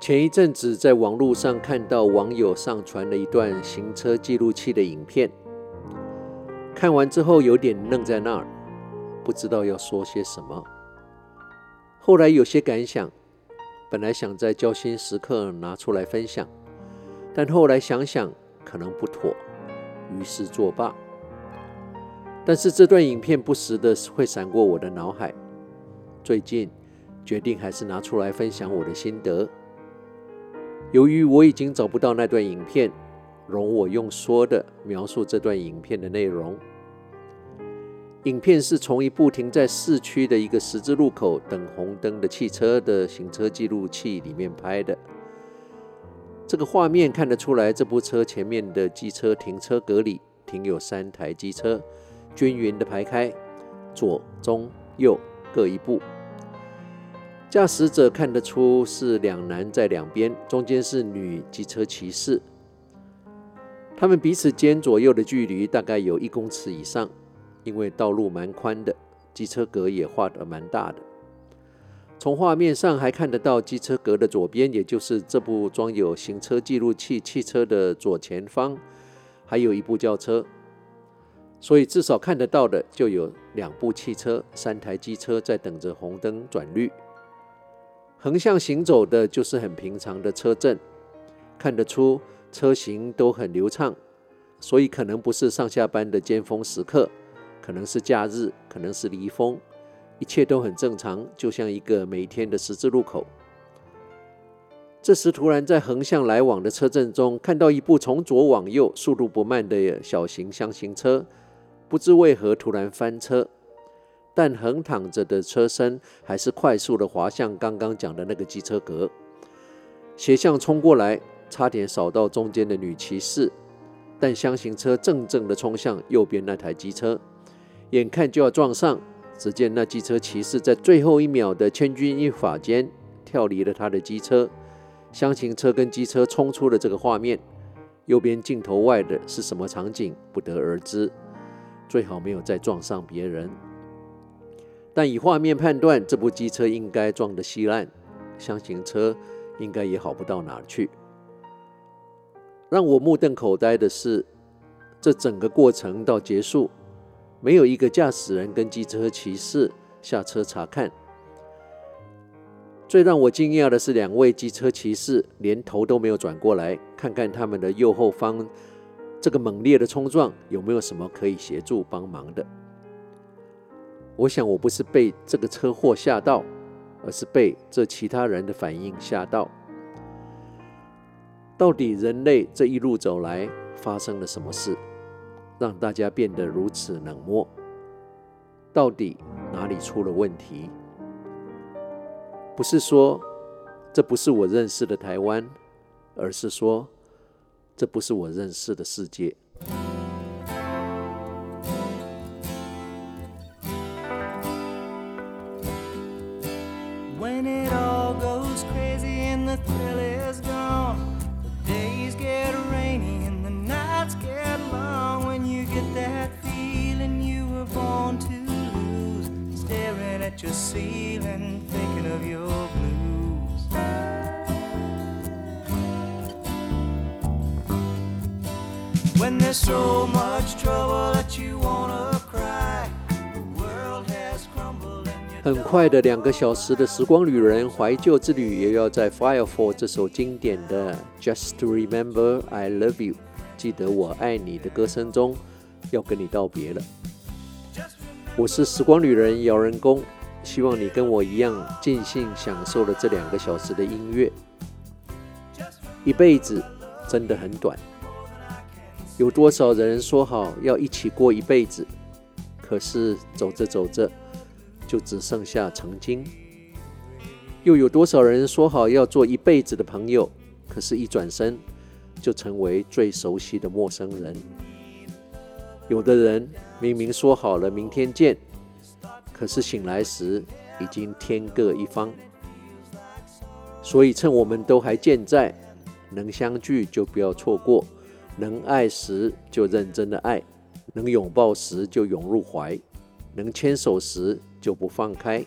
前一阵子在网络上看到网友上传了一段行车记录器的影片，看完之后有点愣在那儿，不知道要说些什么。后来有些感想，本来想在交心时刻拿出来分享，但后来想想可能不妥，于是作罢。但是这段影片不时的会闪过我的脑海，最近决定还是拿出来分享我的心得。由于我已经找不到那段影片，容我用说的描述这段影片的内容。影片是从一部停在市区的一个十字路口等红灯的汽车的行车记录器里面拍的。这个画面看得出来，这部车前面的机车停车格里停有三台机车，均匀的排开，左、中、右各一部。驾驶者看得出是两男在两边，中间是女机车骑士。他们彼此间左右的距离大概有一公尺以上，因为道路蛮宽的，机车格也画得蛮大的。从画面上还看得到机车格的左边，也就是这部装有行车记录器汽车的左前方，还有一部轿车。所以至少看得到的就有两部汽车、三台机车在等着红灯转绿。横向行走的就是很平常的车阵，看得出车行都很流畅，所以可能不是上下班的尖峰时刻，可能是假日，可能是离峰，一切都很正常，就像一个每天的十字路口。这时突然在横向来往的车阵中，看到一部从左往右速度不慢的小型厢型车，不知为何突然翻车。但横躺着的车身还是快速的滑向刚刚讲的那个机车格，斜向冲过来，差点扫到中间的女骑士。但厢型车正正的冲向右边那台机车，眼看就要撞上，只见那机车骑士在最后一秒的千钧一发间跳离了他的机车，厢型车跟机车冲出了这个画面。右边镜头外的是什么场景，不得而知。最好没有再撞上别人。但以画面判断，这部机车应该撞得稀烂，厢型车应该也好不到哪儿去。让我目瞪口呆的是，这整个过程到结束，没有一个驾驶人跟机车骑士下车查看。最让我惊讶的是，两位机车骑士连头都没有转过来，看看他们的右后方这个猛烈的冲撞有没有什么可以协助帮忙的。我想，我不是被这个车祸吓到，而是被这其他人的反应吓到。到底人类这一路走来发生了什么事，让大家变得如此冷漠？到底哪里出了问题？不是说这不是我认识的台湾，而是说这不是我认识的世界。when it all goes crazy and the thrill is gone. The days get rainy and the nights get long when you get that feeling you were born to lose. Staring at your ceiling, thinking of your blues. When there's so much trouble that you wanna 很快的两个小时的时光旅人怀旧之旅，也要在《Fire for》这首经典的《Just to Remember I Love You》记得我爱你的歌声中，要跟你道别了。我是时光旅人姚人工，希望你跟我一样尽兴享受了这两个小时的音乐。一辈子真的很短，有多少人说好要一起过一辈子，可是走着走着就只剩下曾经。又有多少人说好要做一辈子的朋友，可是一转身就成为最熟悉的陌生人。有的人明明说好了明天见，可是醒来时已经天各一方。所以趁我们都还健在，能相聚就不要错过，能爱时就认真的爱，能拥抱时就拥入怀，能牵手时就不放开。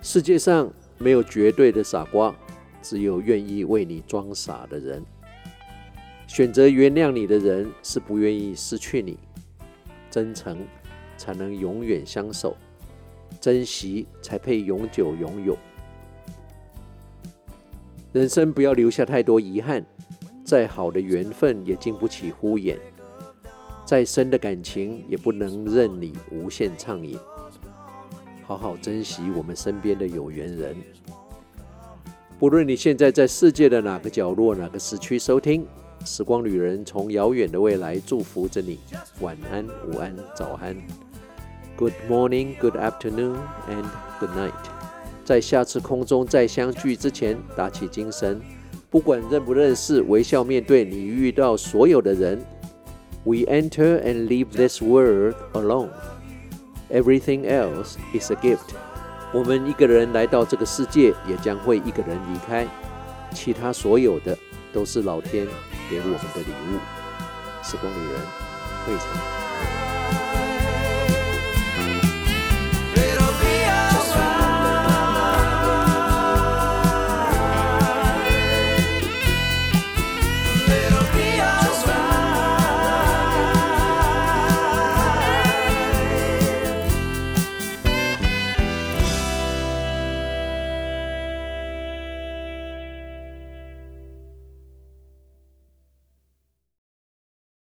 世界上没有绝对的傻瓜，只有愿意为你装傻的人。选择原谅你的人，是不愿意失去你。真诚才能永远相守，珍惜才配永久拥有。人生不要留下太多遗憾，再好的缘分也经不起敷衍，再深的感情也不能任你无限畅饮。好好珍惜我们身边的有缘人。不论你现在在世界的哪个角落、哪个时区收听，时光旅人从遥远的未来祝福着你。晚安、午安、早安。Good morning, good afternoon, and good night。在下次空中再相聚之前，打起精神，不管认不认识，微笑面对你遇到所有的人。We enter and leave this world alone. Everything else is a gift. 我们一个人来到这个世界，也将会一个人离开。其他所有的都是老天给我们的礼物。时光旅人，会场。